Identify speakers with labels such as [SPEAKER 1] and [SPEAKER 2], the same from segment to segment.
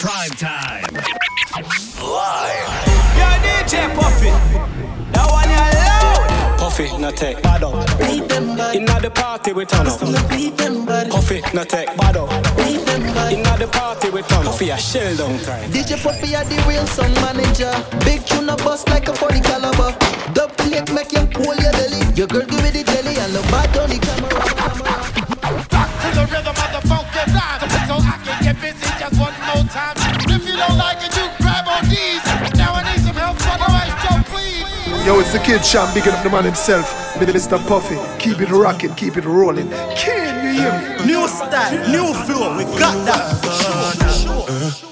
[SPEAKER 1] Prime time.
[SPEAKER 2] Live.
[SPEAKER 3] Yo, DJ Puffy. That one you loud.
[SPEAKER 4] Puffy, no take bad up.
[SPEAKER 5] Beat them bad.
[SPEAKER 4] Inna the party we turn up.
[SPEAKER 5] Beat them bad.
[SPEAKER 4] Puffy, no take bad up.
[SPEAKER 5] Beat them bad.
[SPEAKER 4] Inna the party we turn up. Puffy a shell down time.
[SPEAKER 5] DJ Puffy are the real song manager. Big tune a bust like a 40 caliber. Dub plate make you pull your belly. Your girl give me the jelly and the bad on the camera. camera.
[SPEAKER 6] to the rhythm of the funky rhyme. So I can get busy just one more time. If you don't like it, you grab on these. Now I need some help from the right Joe, please.
[SPEAKER 7] Yo, it's the kid Sham, bigging up the man himself. Mr. Puffy, keep it rocking, keep it rolling. Can you hear me?
[SPEAKER 3] New style, new flow. We got that.
[SPEAKER 1] Prime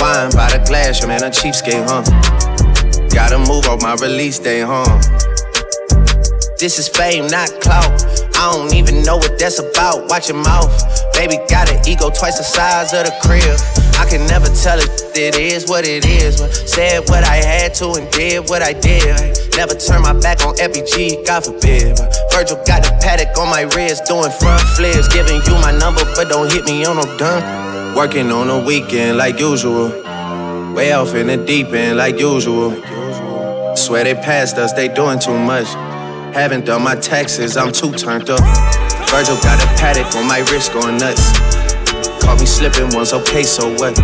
[SPEAKER 8] Wine by the glass, your man a cheapskate, huh? Gotta move on my release day, huh? This is fame, not clout. I don't even know what that's about. Watch your mouth. Baby got an ego twice the size of the crib. I can never tell it, it is what it is. But said what I had to and did what I did. Never turn my back on FBG, God forbid. Virgil got the Patek on my wrist, doing front flips. Giving you my number, but don't hit me on no done. Working on the weekend like usual. Way off in the deep end like usual. Swear they passed us, they doing too much. Haven't done my taxes, I'm too turned up. Virgil got a Patek on my wrist going nuts. Caught me slipping once, okay, so what?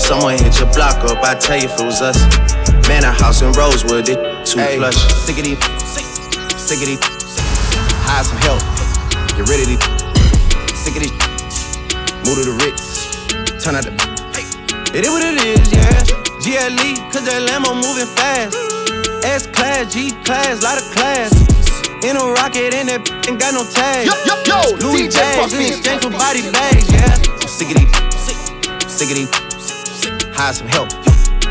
[SPEAKER 8] Someone hit your block up, I tell you if it was us. Man, a house in Rosewood, it too plush. Sick of these, sick of these. Hire some help, get rid of these. Sick of these, move to the Ritz, turn out the. It is what it is, yeah. GLE, cause that Lambo moving fast. S class, G class, lot of class. In a rocket, and that ain't got no tag.
[SPEAKER 6] Yo, yo, yo,
[SPEAKER 8] Louis
[SPEAKER 6] DJ
[SPEAKER 8] bags in exchange for body bags, yeah. I'm sick of these, sick, of these. Hire some help,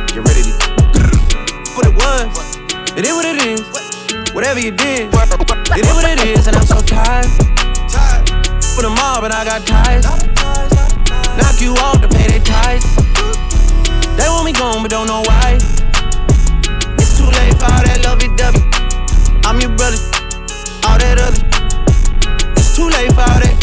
[SPEAKER 8] get rid of these. But it was, it is what it is. Whatever you did, it is what it is, and I'm so tired. For the mob, and I got ties. Knock you off to pay their ties. They want me gone, but don't know why. It's too late for all that lovey dovey. I'm your brother, all that other. It's too late for all that.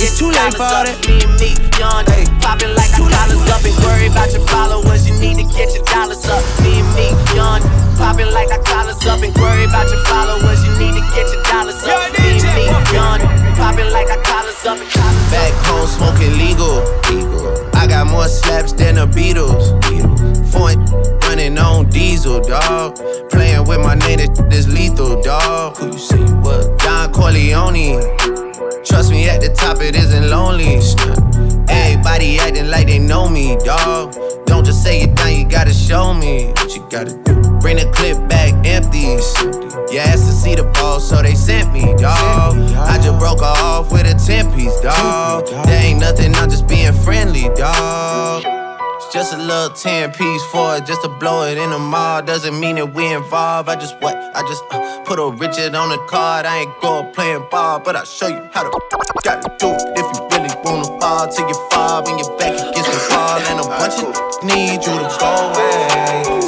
[SPEAKER 8] It's too late for all that.
[SPEAKER 9] Me and me, young, popping like our collars up and worry about your followers. You need to get your dollars up. Me and me, young, popping like our collars up and worry about your followers. You need to get your dollars up.
[SPEAKER 3] Yo,
[SPEAKER 9] Me
[SPEAKER 3] DJ
[SPEAKER 9] and me,
[SPEAKER 3] Puffy.
[SPEAKER 9] young, popping like our collars up and collars up.
[SPEAKER 8] Back home smoking legal. I got more slaps than the Beatles. Foreign running on diesel, dog. Playing with my name, this is lethal, dog. Who you say you was? Don Corleone. Trust me, at the top it isn't lonely. Everybody acting like they know me, dog. Don't just say it down, you gotta show me what you gotta do. Bring the clip back empty. You asked to see the ball, so they sent me, little 10 piece for it, just to blow it in the mall. Doesn't mean that we involved. I just what? I just uh, put a Richard on the card. I ain't going playing ball, but I'll show you how to gotta do it if you really wanna ball till you fall and your back against the wall. And a bunch of need you to go away.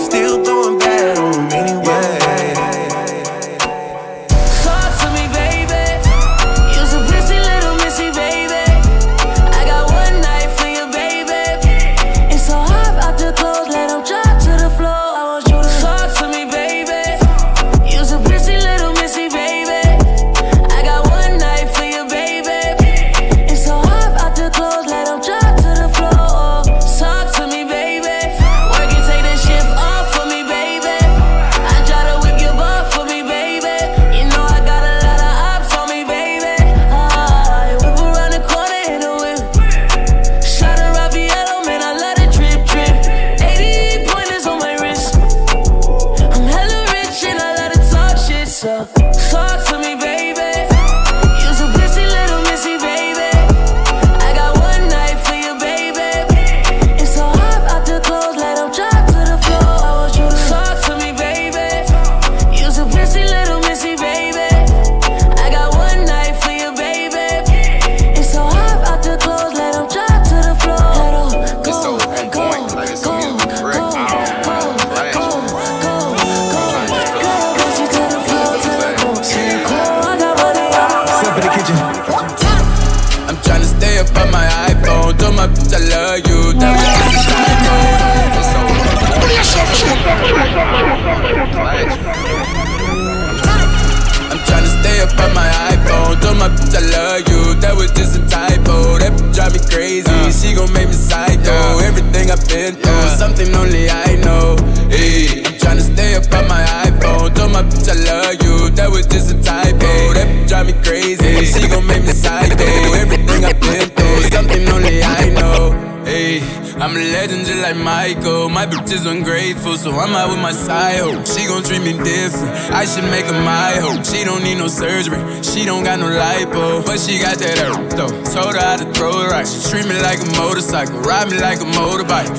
[SPEAKER 10] Legend just like Michael. My bitch is ungrateful, so I'm out with my side hoe. She gon' treat me different. I should make her my hoe. She don't need no surgery. She don't got no lipo, but she got that earth though. Told her how to throw it right. She treat me like a motorcycle, ride me like a motorbike.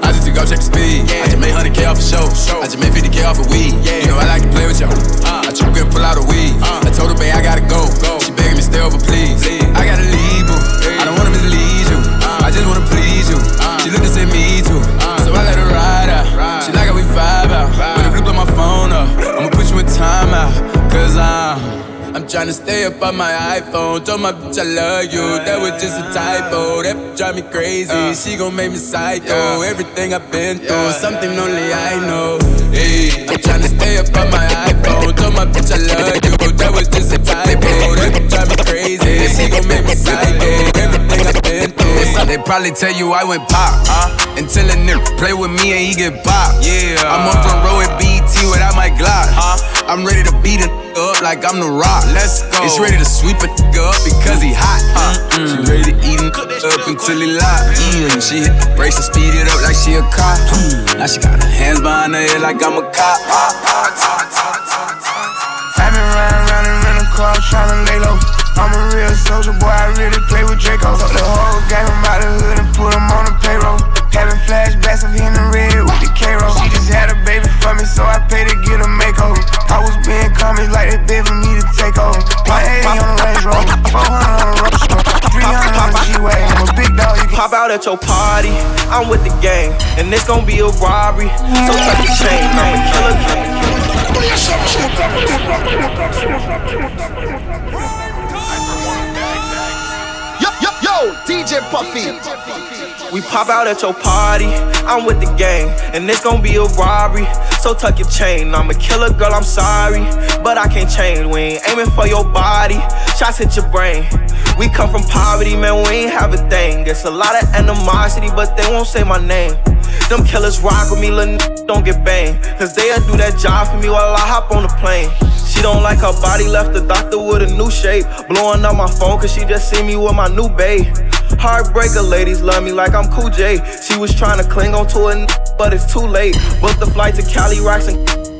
[SPEAKER 10] I just took off check the speed. I just made 100k off a show. I just made 50k off a weed. You know I like to play with y'all. I choke and pull out a weed. I told her, babe, I gotta go. She begging me stay over, please. I gotta leave, boo. I don't wanna mislead you. I just wanna you. Ah. She looked and said me too. Ah. So I let her ride out. She like how we vibe out. When the blue blow my phone up, I'ma put you in timeout. Cause I'm. I'm tryna stay up on my iPhone. Told my bitch I love you. That was just a typo. That bitch drive me crazy. Uh. She gon' make me psycho. Everything I've been through, something only I know. Hey, I'm tryna stay up on my iPhone. Told my bitch I love you. That was just a typo. That bitch drive me crazy. She gon' make me psycho. Everything I've been through. They probably tell you I went pop, huh? Until a nigga play with me and he get pop. Yeah, I'm on front row at BET without my Glock, huh? I'm ready to beat a nigga up like I'm the rock. Let's go. It's ready to sweep a nigga up because he hot, huh? She ready to eat him up until he lock. Mm. She hit the brakes and speed it up like she a cop. Now she got her hands behind her head like I'm a cop.
[SPEAKER 11] I've been riding around in rental cars tryna lay low. I'm a real soldier, boy, I really play with Draco. Took the whole game from out the hood and put him on the payroll. Having flashbacks of hitting the red with the K-roll. She just had a baby for me, so I paid to get a makeover. I was being common like they bid for me to take over. 180 on the Range Rover, 400 on the Roach 300 on the G-Way. I'm a big dog, you can
[SPEAKER 12] Pop out at your party, I'm with the gang, and it's gonna be a robbery. So tuck your chain, I'm a killer, killer.
[SPEAKER 13] Yo, DJ Puffy.
[SPEAKER 12] We pop out at your party, I'm with the gang, and it's gonna be a robbery. So tuck your chain, I'm a killer girl, I'm sorry, but I can't change. We ain't aiming for your body, shots hit your brain. We come from poverty, man, we ain't have a thing. It's a lot of animosity, but they won't say my name. Them killers rock with me, little n- don't get banged. Cause they'll do that job for me while I hop on the plane. She don't like her body, left the doctor with a new shape. Blowing up my phone cause she just see me with my new babe. Heartbreaker ladies love me like I'm Cool J. She was trying to cling on to a n- but it's too late. Booked the flight to Cali, rocks and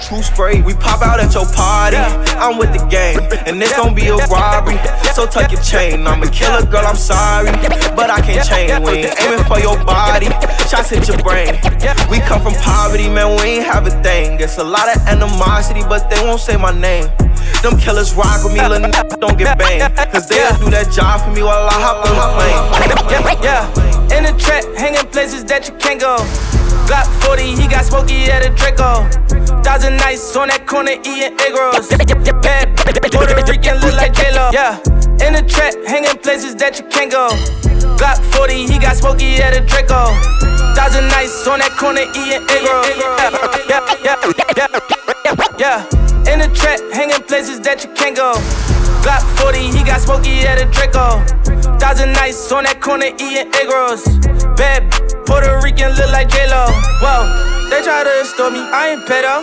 [SPEAKER 12] True spray, we pop out at your party. I'm with the gang, and it's gon' be a robbery. So tuck your chain. I'm a killer girl, I'm sorry, but I can't change. We ain't aiming for your body. Shots hit your brain. We come from poverty, man. We ain't have a thing. It's a lot of animosity, but they won't say my name. Them killers rock with me, little n- don't get banged. Cause they'll do that job for me while I hop on the plane.
[SPEAKER 8] Yeah, yeah. In the trap, hanging places that you can't go. Glock 40, he got smoky at a Draco. Thousand nights on that corner eating egg rolls. Bad Puerto Rican look like J-Lo. Yeah, in the trap, hanging places that you can't go. Glock 40, he got smoky at a Draco. Thousand nights on that corner eating egg rolls. Yeah, yeah, yeah, yeah. In the trap, hanging places that you can't go. Glock 40, he got smoky at a Draco. Thousand nights on that corner eating egg rolls. Bad Puerto Rican look like J-Lo.
[SPEAKER 14] Whoa, they try to extort me, I ain't pedo.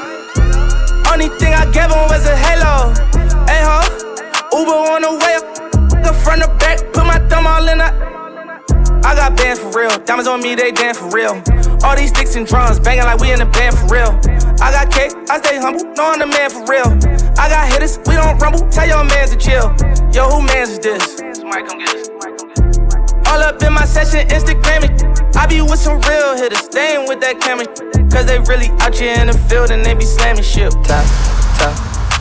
[SPEAKER 14] Only thing I gave them was a halo. Hey ho, Uber on the way up. The front to back, put my thumb all in the. I got bands for real, diamonds on me, they dance for real. All these sticks and drums, banging like we in the band for real. I got cake, I stay humble, know I'm the man for real. I got hitters, we don't rumble, tell your mans to chill. Yo, who mans is this? Somebody come get this. All up in my session, Instagramming. I be with some real hitters, ain't with that camera. Cause they really out here in the field and they be slamming shit.
[SPEAKER 9] Tap, tap,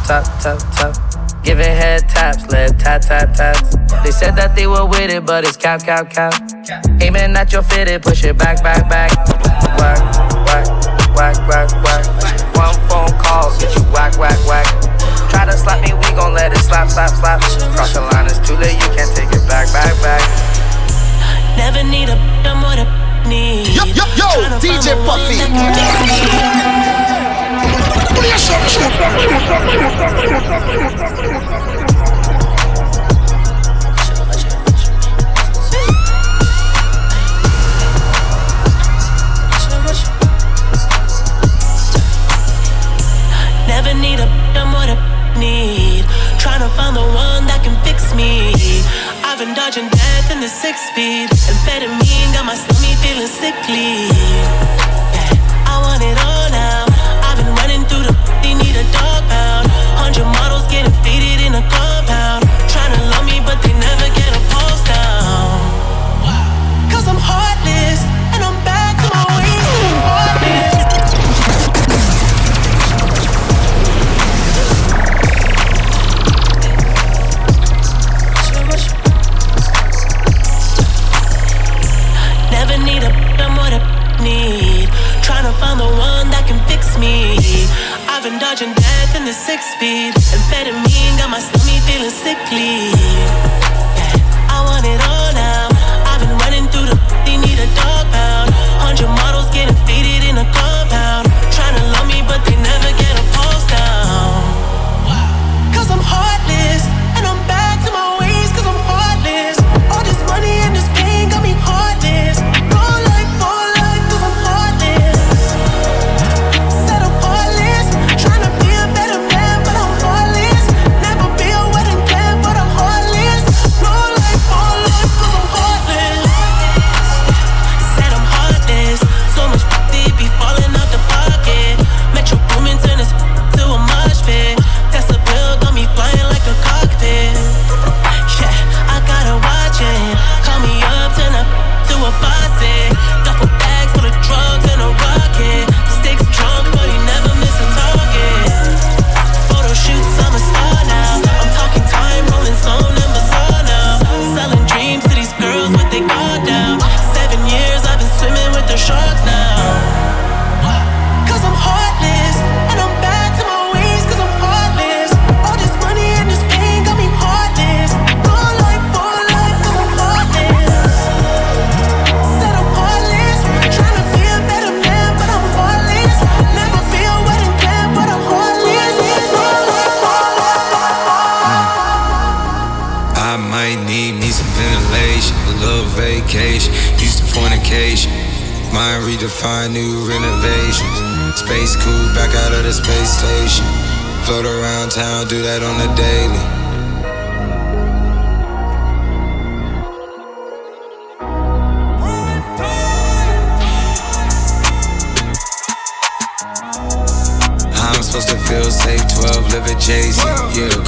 [SPEAKER 9] tap, tap, tap. Giving head taps, led tap, tap, taps. They said that they were with it, but it's cap, cap, cap. Aiming at your fitted, push it back, back, back. Whack, whack, whack, whack, whack. One phone call, get you whack, whack, whack. Try to slap me, we gon' let it slap, slap, slap. Cross the line, it's too late, you can't take it back, back, back.
[SPEAKER 5] Never need a I'm what a need.
[SPEAKER 15] Yo, yo, yo, DJ Puffy.
[SPEAKER 5] Never need a I'm what I need. Tryna find the one that can fix me. Been dodging death in the six speed. Amphetamine got my stomach feeling sickly. Yeah, I want it all now. I've been running through the they need a dog pound. Hundred models getting faded in a compound. Six speed. Amphetamine got my stomach feeling sickly.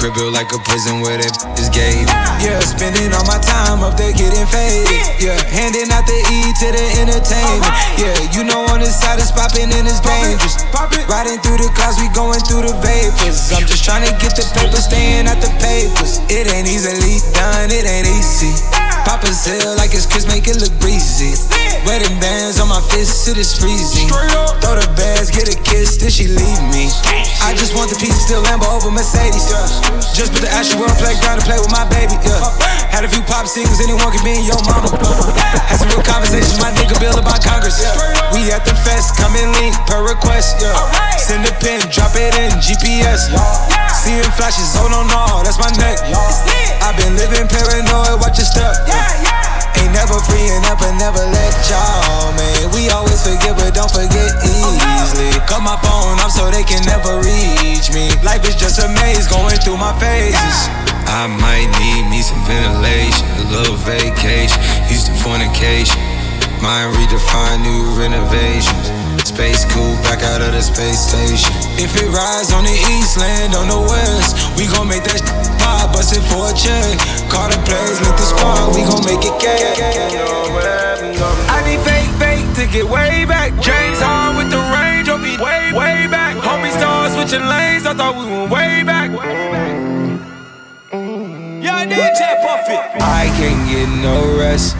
[SPEAKER 16] Crib built like a prison where that is gated. Yeah, spending all my time up there getting faded. Yeah, handing out the E to the entertainment. Yeah, you know on this side it's popping and it's dangerous. Riding through the clouds, we going through the vapors. I'm just trying to get the paper, staying at the papers. It ain't easily done, it ain't easy. Pop a sale like it's Chris, make it look breezy. Wedding bands on my fist, it is freezing. Throw the bags, get a kiss, then she leave me. I just want the piece, still Lambo over Mercedes. Just put the Astro World playground to play with my baby. Yeah. Had a few pop singles, anyone can be in your mama. Had some real conversations, my nigga Bill about Congress. We at the fest, come and link per request. Yeah. Send a pin, drop it in GPS. Seeing flashes, oh no no, that's my neck. I've been living paranoid, watch your step. Ain't never freeing up and never let y'all, man. We always forget, but don't forget easily. Cut my phone off so they can never reach me. Life is just a maze going through my phases. I might need me some ventilation, a little vacation, Houston fornication. Mind redefine new renovations. Space cool back out of the space station. If it rides on the east, land on the west, we gon' make that pop, bust it for a check. Call the plays, link the squad, we gon' make it gay.
[SPEAKER 8] I need fake, fake to get way back. James on with the range, on me way, way back. Homie start switching lanes, I thought we went way back.
[SPEAKER 16] Yeah, DJ Puffy. I can't get no rest.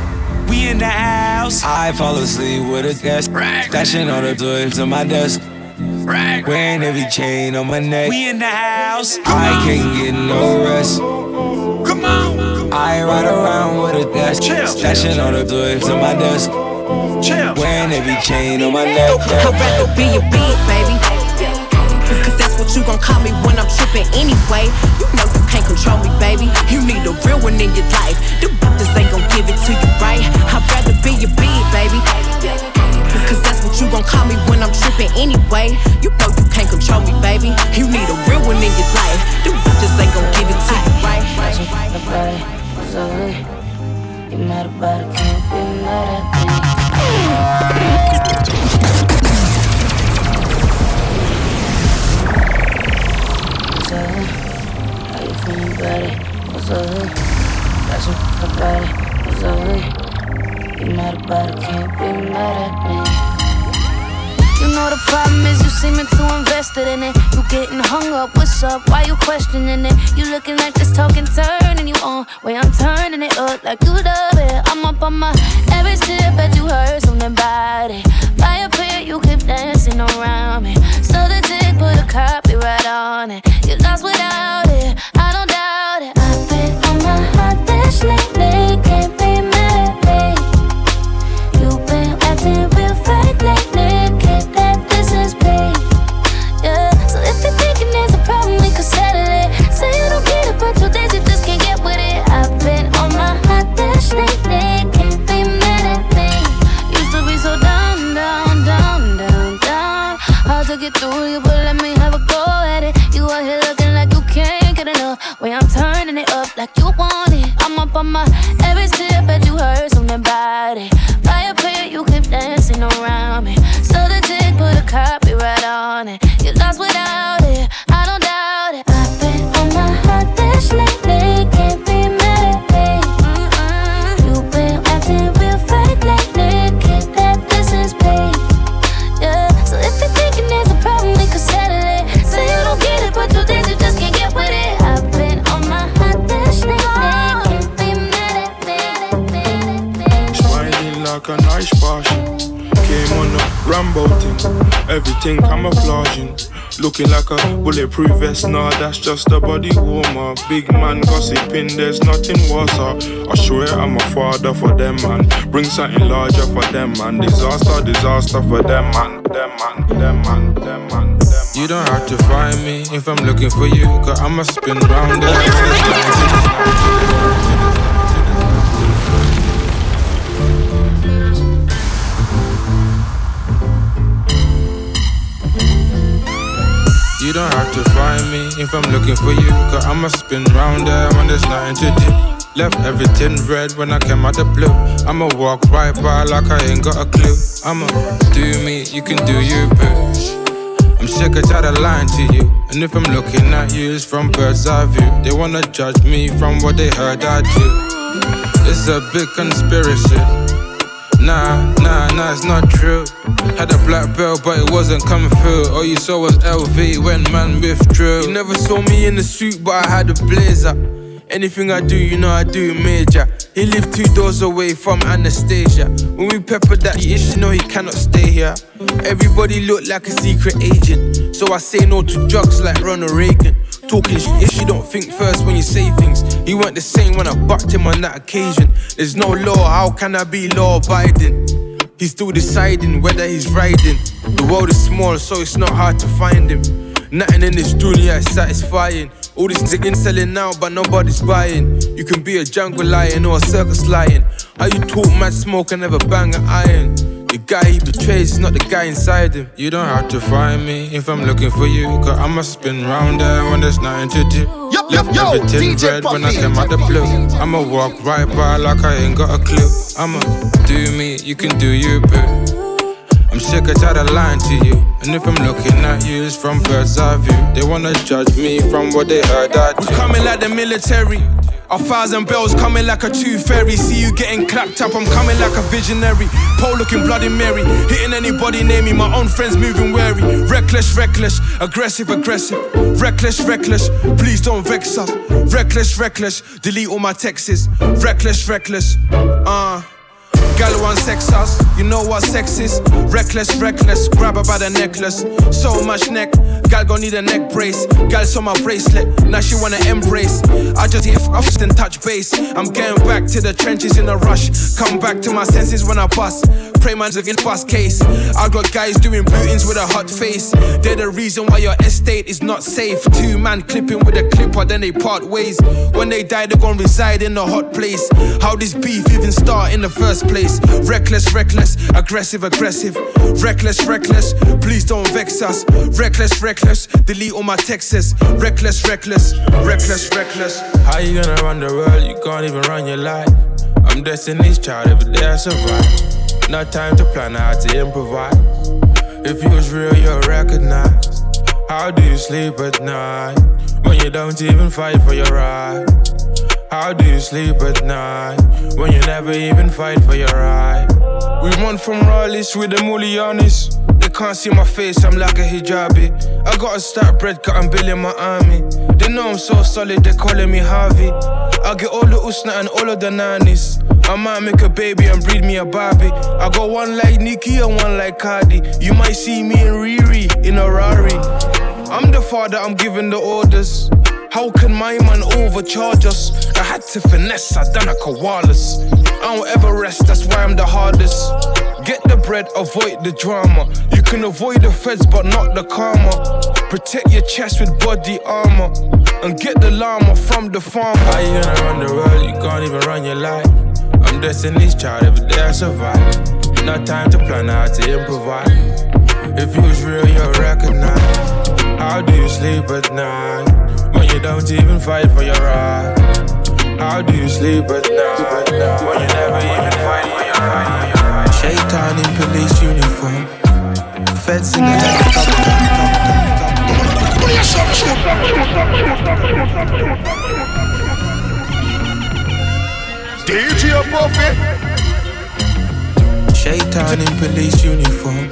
[SPEAKER 8] We in the house.
[SPEAKER 16] I fall asleep with a guest. Stashing all the toys on my desk. Wearing every chain on my neck.
[SPEAKER 8] We in the house.
[SPEAKER 16] I can't get no rest.
[SPEAKER 8] Come on.
[SPEAKER 16] I ride around with a desk. Stashing all the toys on my desk. Wearing every chain on my neck.
[SPEAKER 17] I'd rather be a big baby. Cause that's what you gon' call me when I'm trippin' anyway. You know you can't control me, baby. You need a real one in your life. The bitches ain't gon' give it to you right. I'd rather be a big baby. Cause that's what you gon' call me when I'm trippin' anyway. You know you can't control me, baby. You need a real one in your life. The bitches ain't gon' give it to you right.
[SPEAKER 18] You mad about it, can't be mad at. What's up? How you feeling, buddy? What's up? Got some about it. What's up? You mad about it, can't be mad at me. You know the problem is you seeming too invested in it. You getting hung up, what's up? Why you questioning it? You looking like this talking turning you on. Way I'm turning it up like you love it. I'm up on my every step that you heard something about it. Fire pit, you keep dancing around me. So the dick put a copyright on it. You lost without get through you, but let me have a go at it. You out here looking like you can't get enough. Way I'm turning it up like you want it. I'm up on my
[SPEAKER 19] Looking like a bulletproof vest, nah, that's just a body warmer. Big man gossiping, there's nothing worse. I swear I'm a father for them, man. Bring something larger for them, man. Disaster, disaster for them, man. Them, man, them, man, them, man.
[SPEAKER 20] You don't have to find me if I'm looking for you, cause I'ma spin round there. Don't have to find me if I'm looking for you, cause I'ma spin round there when there's nothing to do. Left everything red when I came out the blue. I'ma walk right by like I ain't got a clue. I'ma do me, you can do you, boo. I'm sick of tired of lying to you. And if I'm looking at you, it's from bird's eye view. They wanna judge me from what they heard I do. It's a big conspiracy. Nah, nah, nah, it's not true. Had a black belt, but it wasn't coming through. All you saw was LV when man withdrew. You never saw me in the suit, but I had a blazer. Anything I do, you know I do major. He lived two doors away from Anastasia. When we peppered that ish, you know he cannot stay here. Everybody looked like a secret agent. So I say no to drugs like Ronald Reagan. Talking shit, if you don't think first when you say things. You weren't the same when I bucked him on that occasion. There's no law, how can I be law abiding? He's still deciding whether he's riding. The world is small, so it's not hard to find him. Nothing in this dunya is satisfying. All this zigging selling now, but nobody's buying. You can be a jungle lion or a circus lion. How you talk mad smoke and never bang an iron? The guy he betrays is not the guy inside him. You don't have to find me if I'm looking for you. Cause I must spin round there when there's nothing to do.
[SPEAKER 15] Yo,
[SPEAKER 20] Left
[SPEAKER 15] yo, yo,
[SPEAKER 20] everything
[SPEAKER 15] DJ
[SPEAKER 20] red when I
[SPEAKER 15] Puffy.
[SPEAKER 20] came out the blue. I'ma walk right by like I ain't got a clue. I'ma do me, you can do you, boo. I'm sick of tired of lying to you. And if I'm looking at you, it's from bird's eye view. They wanna judge me from what they heard I do.
[SPEAKER 21] We coming like the military. A thousand bells coming like a tooth fairy. See you getting clapped up, I'm coming like a visionary. Pole looking bloody Mary. Hitting anybody near me, my own friends moving wary. Reckless, reckless, aggressive, aggressive. Reckless, reckless, please don't vex us. Reckless, reckless, delete all my texts. Reckless, reckless, uh. Gal want sex us, you know what sex is. Reckless, reckless, grab her by the necklace. So much neck, gal gon' need a neck brace. Gal saw my bracelet, now she wanna embrace. I just hit off and touch base. I'm getting back to the trenches in a rush. Come back to my senses when I bust. Pray man's looking bust case. I got guys doing bootings with a hot face. They're the reason why your estate is not safe. Two man clipping with a clipper, then they part ways. When they die, they gon' reside in a hot place. How this beef even start in the first place? Reckless, reckless, aggressive, aggressive. Reckless, reckless, please don't vex us. Reckless, reckless, delete all my texts. Reckless, reckless, reckless, reckless.
[SPEAKER 20] How you gonna run the world? You can't even run your life. I'm Destiny's child, every day I survive. No time to plan how to improvise. If you was real, you'll recognize. How do you sleep at night when you don't even fight for your right? How do you sleep at night when you never even fight for your right?
[SPEAKER 21] We run from Raleighs with the Mulianis. Can't see my face, I'm like a hijabi. I got a stack bread, cut and bill in my army. They know I'm so solid, they calling me Harvey. I get all the usna and all of the nannies. I might make a baby and breed me a Barbie. I got one like Nicki and one like Cardi. You might see me and Riri in a Rari. I'm the father, I'm giving the orders. How can my man overcharge us? I had to finesse, I done a koalas. I don't ever rest, that's why I'm the hardest. Get the bread, avoid the drama. You can avoid the feds, but not the karma. Protect your chest with body armor. And get the llama from the farmer.
[SPEAKER 20] How you gonna run the world? You can't even run your life. I'm Destiny's child, every day I survive. No time to plan how to improvise. If you was real, you'll recognize. How do you sleep at night you don't even fight for your right? How do you sleep at night when you never even fight for your right?
[SPEAKER 18] Shaitan in police uniform. Feds in the
[SPEAKER 15] DJ Puffy.
[SPEAKER 18] Shaitan in police uniform.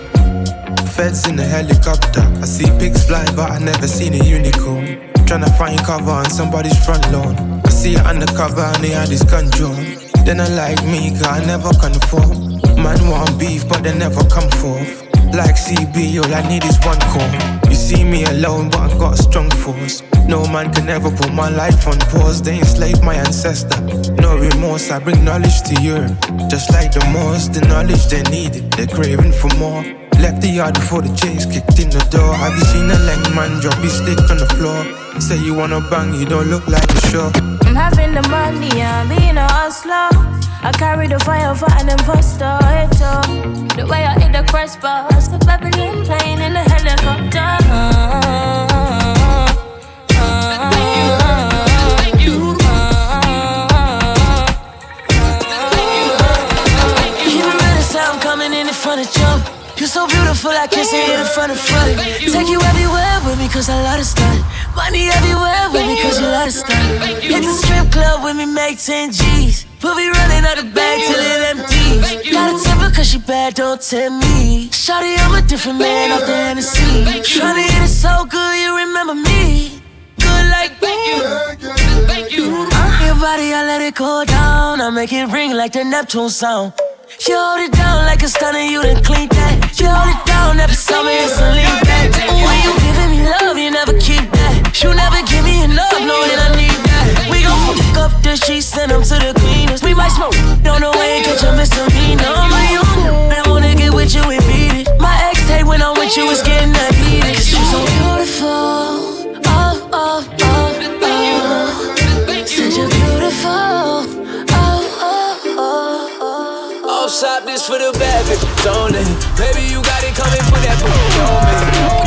[SPEAKER 18] Feds in the helicopter. I see pigs fly, but I never seen a unicorn. Tryna find cover on somebody's front lawn. I see it undercover and they had his gun drawn. Then I like me, cause I never conform. Man want beef, but they never come forth. Like CB, all I need is one call. You see me alone, but I got a strong force. No man can ever put my life on pause. They enslaved my ancestor. No remorse, I bring knowledge to Europe. Just like the Moors, the knowledge they needed. They're craving for more. Left the yard before the chase kicked in the door. Have you seen a leg man drop his stick on the floor? Say you wanna bang, you don't look like you sure.
[SPEAKER 22] I'm having the money, I'm being a hustler. I carry the fire for an imposter. Hater. The way I hit the crash bars, the Babylon plane in the helicopter. The in front of jump. You're so beautiful, I can't see it in front of front. Take you everywhere with me, cause I love to stunt. Money everywhere with me, cause you love to stunt. Hit the strip club with me, make 10 G's. We'll be running out the bag till it empties. Got a temper cause she bad, don't tempt me. Shawty, I'm a different man off the Hennessy. Tryna hit it so good, you remember me. Good like thank you. Thank you. Your body, I let it go down. I make it ring like the Neptune sound. You hold it down like a stunner, you done clean that. You hold it down every summer, it's a lean back. When you giving me love, you never keep that. You never give me enough, knowing I need that. We gon' fuck up the sheets, send them to the cleaners. We might smoke, don't know where you catch a misdemeanor. My own, I wanna get with you and beat it. My ex hate when I'm with you, it's getting that heated. Cause you're so stolen. Baby, you got it coming, put that book on me.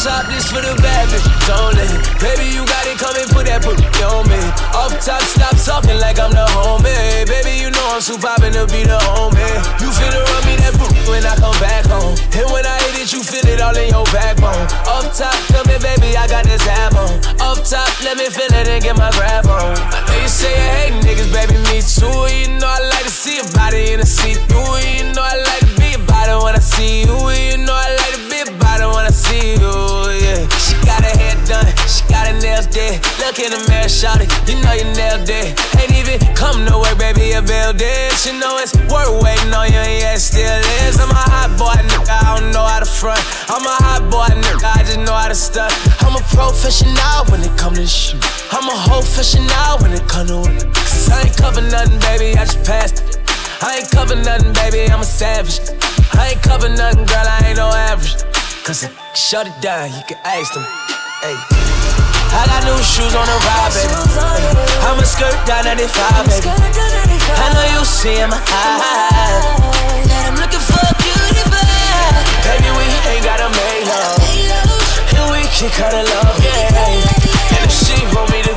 [SPEAKER 8] shop this for the bad bitch, don't it? Baby, you got it, come and put that put on me. Up top, stop talking like I'm the homie. Baby, you know I'm too poppin' to be the homie. You finna run me that boot when I come back home. And when I hit it, you feel it all in your backbone. Up top, come here, baby, I got this hat on. Up top, let me feel it and get my grab on. I you say you hate niggas, baby, me too. You know I like to see a body in a see through. You know I like to be about body when I see you. You know I like to it when see you. Yeah, she got her hair done, she got her nails did. Look in the mirror, shout it, you know you nailed it. Ain't even come to work, baby, you build it. You know it's worth waiting on you, yeah, it still is. I'm a hot boy, nigga, I don't know how to front. I'm a hot boy, nigga, I just know how to stunt. I'm a professional when it come to shoot. I'm a whole professional when it come to it. Cause I ain't cover nothing, baby, I just passed it. I ain't cover nothing, baby, I'm a savage. I ain't cover nothing, girl, I ain't no average. Cause I shut it down, you can ask them. Hey. I got new shoes on the ride, baby. I'm a skirt down 95, baby. I know you see in my eyes that I'm looking for a cutie pie. Baby, we ain't gotta make love, and we can cut a love, yeah. And if she want me to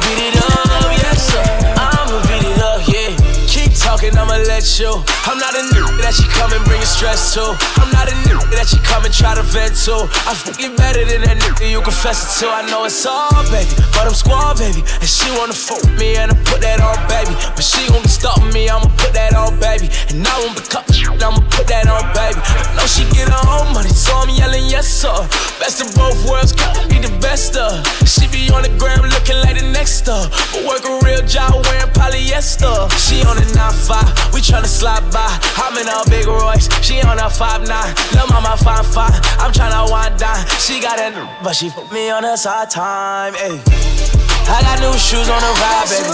[SPEAKER 8] talking, I'ma let you. I'm not a nigga that you come and bring stress to. I'm not a nigga that you come and try to vent to. I fucking better than that nigga you confess it to. I know it's all, baby, but I'm squad, baby. And she wanna fuck me and I put that on, baby. But she gon' be stopping me, I'ma put that on, baby. And I won't become I'ma put that on, baby. I know she get her own money, so I'm yelling yes, sir. Best of both worlds, gotta be the best of. She be on the gram looking like the next up. But work a real job wearing polyester. She on a 9-5, we tryna slide by. I'm in a big Royce, she on a 5-9. Lil' mama fine fine, I'm tryna wind down. She got it, but she put me on her side time, ayy. I got new shoes on the ride, baby.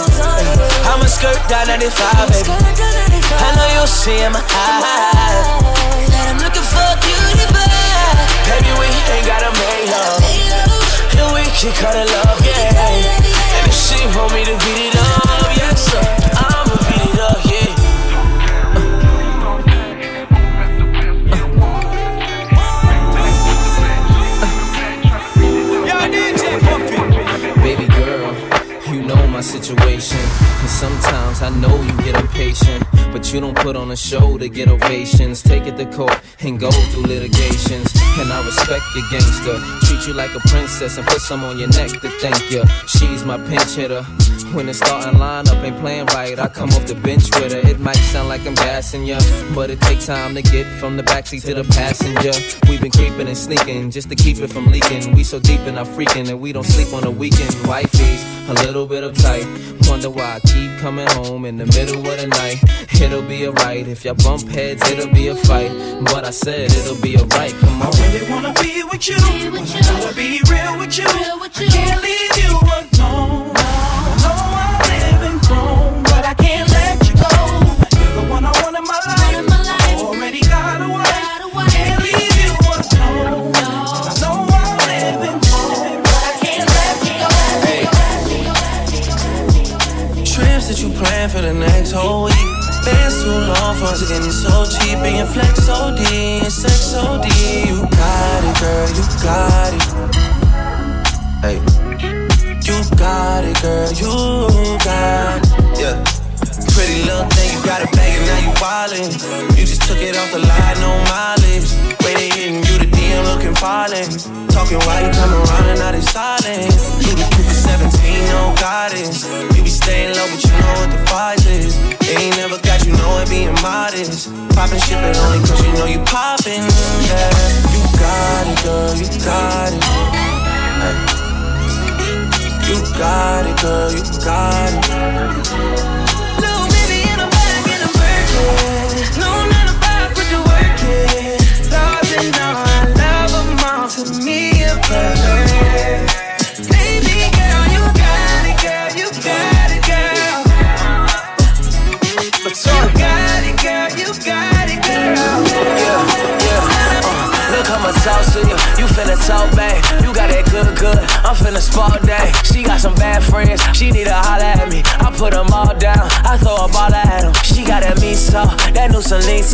[SPEAKER 8] I'm a skirt down 95, baby. I know you'll see in my eyes that I'm looking for a cutie pie. Baby, we ain't gotta make love, and we can cut a love, yeah. And she want me to beat it up, yes sir,
[SPEAKER 23] my situation. And sometimes I know you get impatient. But you don't put on a show to get ovations. Take it to court and go through litigations. And I respect your gangster. Treat you like a princess and put some on your neck to thank you. She's my pinch hitter. When the starting lineup ain't playing right, I come off the bench with her. It might sound like I'm gassing ya, but it takes time to get from the backseat to the passenger. We've been creeping and sneaking just to keep it from leaking. We so deep in our freaking that we don't sleep on the weekend. Wifey's a little bit uptight. Wonder why I keep coming home in the middle of the night. It'll be alright if y'all bump heads, it'll be a fight. But I said it'll be alright. Come on.
[SPEAKER 5] I really wanna be with you. Wanna be real with you. I can't leave you alone.
[SPEAKER 8] For the next whole week. Been too long for us getting so cheap and your flex so D and sex so D. You got it, girl, you got it. Hey, you got it, girl, you got it. Pretty little thing, you got a bag and now you wildin'. You just took it off the line, no mileage. They hitting you, the DM looking falling. Talking while you come around and now they silent. You the Cooper 17, no guidance. You be staying low, but you know what the fight is. They ain't never got you know it being modest. Poppin' shit, but only cause you know you poppin'. Yeah, you got it, girl, you got it. You got it, girl, you got it. Sauce to you. You feelin' so bad. You that good, good.
[SPEAKER 22] I'm finna spall day. She got some bad friends. She need to holler at me. I put them all down. I throw a ball at them. She got a me so. That new Celine.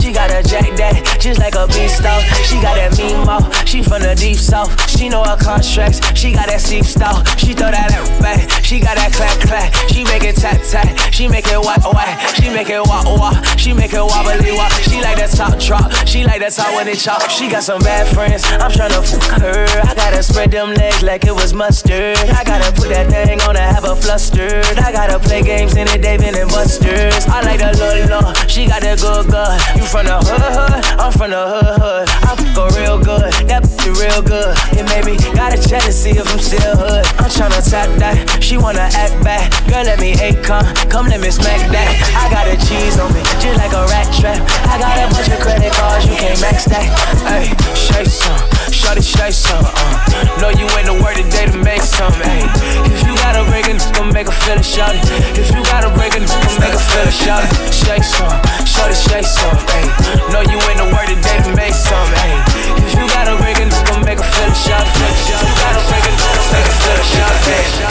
[SPEAKER 22] She got a Jack that, Just like a beanstalk. She got that mouth. She from the deep south. She know her contracts. She got that steep style. She throw that at back. She got that clap clap. She make it tap tap. She make it whack whack. She make it wah wah. She make it wobbly wah. She like that top drop. She like that top when it chop. She got some bad friends. I'm tryna fuck her. I gotta spread them legs like it was mustard. I gotta put that thing on to have her flustered. I gotta play games in it, David and Busters. I like little law. She got that good good. You from the hood hood? I'm from the hood hood. I go real good. That be real good. It made me gotta check to see if I'm still hood. I'm tryna tap that. She wanna act back. Girl, let me hate come. Come let me smack that. I got a cheese on me, just like a rat trap. I got a bunch of credit cards, you can't max that. Hey, shake some, shorty shake some. Uh. Know you ain't the word today to make some. Hey, if you got a break gon' make a feel it, shout it. If you got a break gon' make a feel it, shout it. Shake some, shorty shake some. Hey, know you ain't the word today to make some. Hey, if you got a break gon' make a feel it, shout. If you got a break gon' make a feel it, shout it.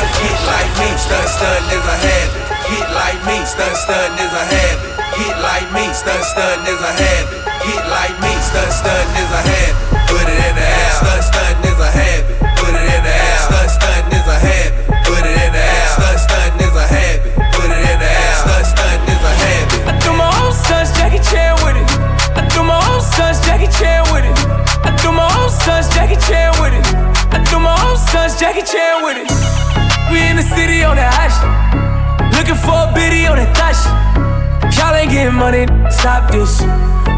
[SPEAKER 24] Like me, stun stun is a habit. Hit like me, stun stun is a habit. Hit like me, stun stun is a habit. Hit like me, stun stun is a habit. Put it in the air, stun stun is a habit.
[SPEAKER 22] Stunts, Jackie Chan with it. I do my own stunts, Jackie Chan with it. We in the city on that hot shit. Looking for a biddy on that thot shit. Y'all ain't getting money, stop this.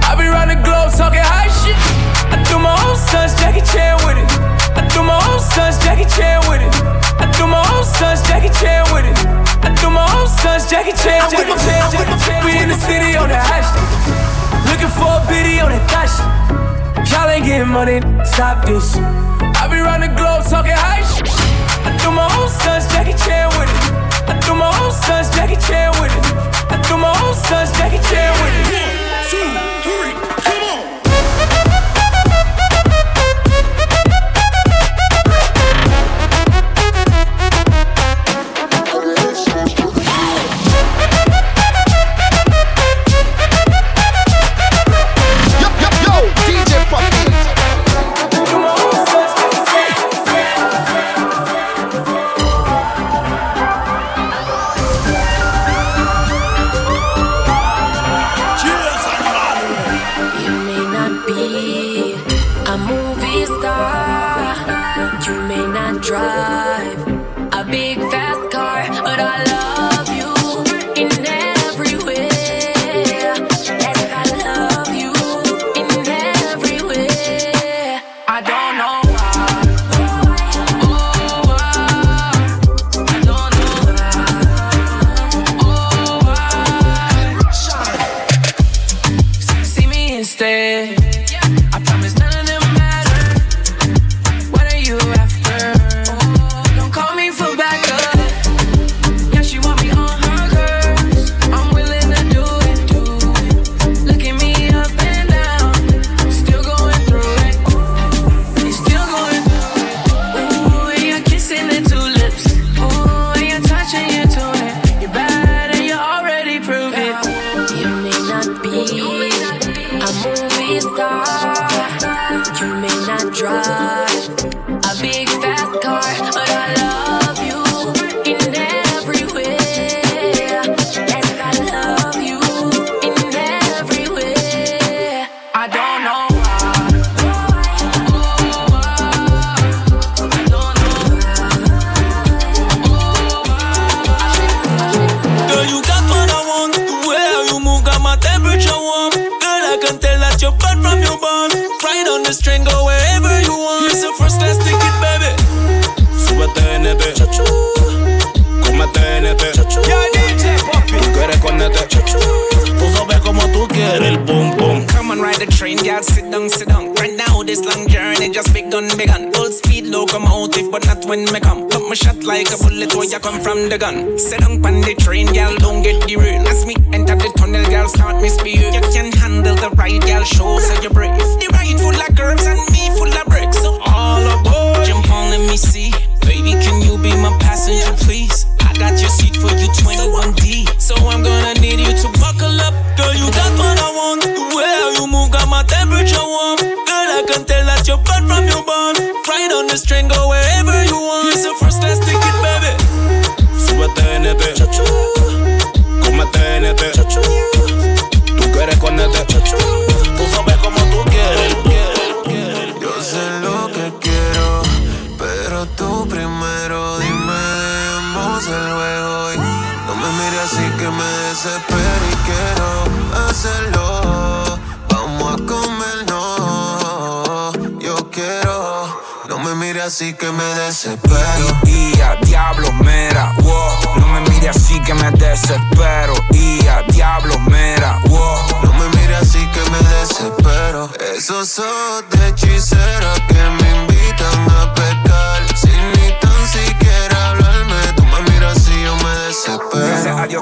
[SPEAKER 22] I be round the globe talking high shit. I do my own stunts, Jackie Chan with it. I do my own stunts, Jackie Chan with it. I do my own stunts, Jackie Chan with it. I do my own stunts, Jackie Chan, Jackie Chan. We in the city on that hot shit. Looking for a biddy on that thot shit. Y'all ain't getting money, stop this. I be round the globe talking high shit. I do my own stunts, Jackie Chan with it. I do my own stunts, Jackie Chan with it. I do my own stunts, Jackie Chan with it. One, two, three,
[SPEAKER 25] when me come. Put my shot like a bullet where you come from the gun. Sit down on the train, girl. Don't get the rain. As me enter the tunnel, girl, start me speed. You can handle the ride, girl. Show so
[SPEAKER 26] you're
[SPEAKER 27] brave.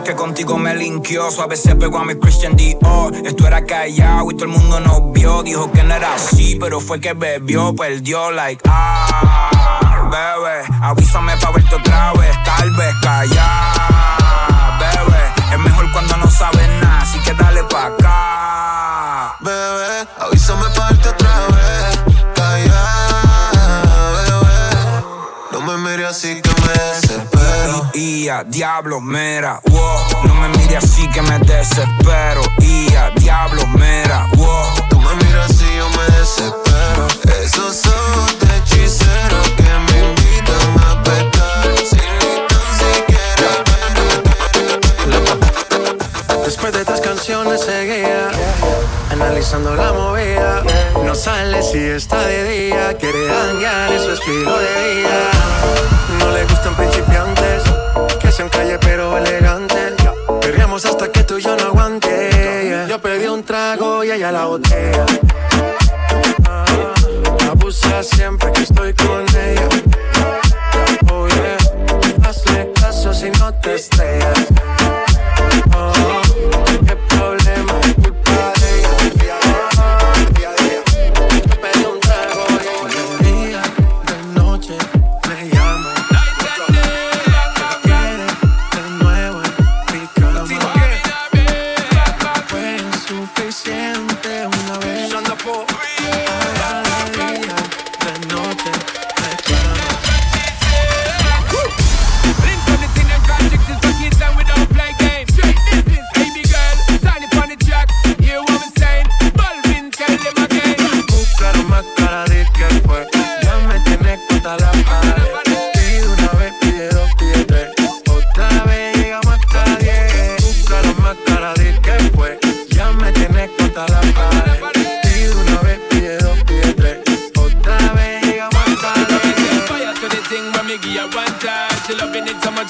[SPEAKER 27] Que
[SPEAKER 28] contigo me linkió. Suave se pegó a mi Christian Dior. Esto era callado y todo el mundo nos vio. Dijo que no era así, pero fue que bebió, perdió, like, ah, bebé. Avísame pa' verte otra vez, tal vez callar, bebé. Es mejor cuando no sabes nada, así que dale pa' acá. diablo mera, wow. No me mire así que me desespero, ia, diablo mera, wow.
[SPEAKER 27] Tú me miras así yo me desespero, eso soy.
[SPEAKER 5] después de tres canciones seguía Analizando la movida. No sale si está de día Quiere dañar en su estilo de vida. No le gustan principiantes Que sean calle pero elegantes. Perriamos hasta que tú y yo no aguante Yo pedí un trago y ella la botella ah, Abusa siempre que estoy con ella. Oh Hazle caso si no te estrellas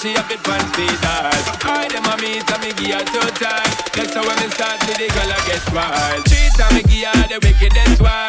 [SPEAKER 10] she a bit fancy me that. I them a meet and me give her two times. That's how when me start me the girl I get wild. Cheat and me give her the wickedest one.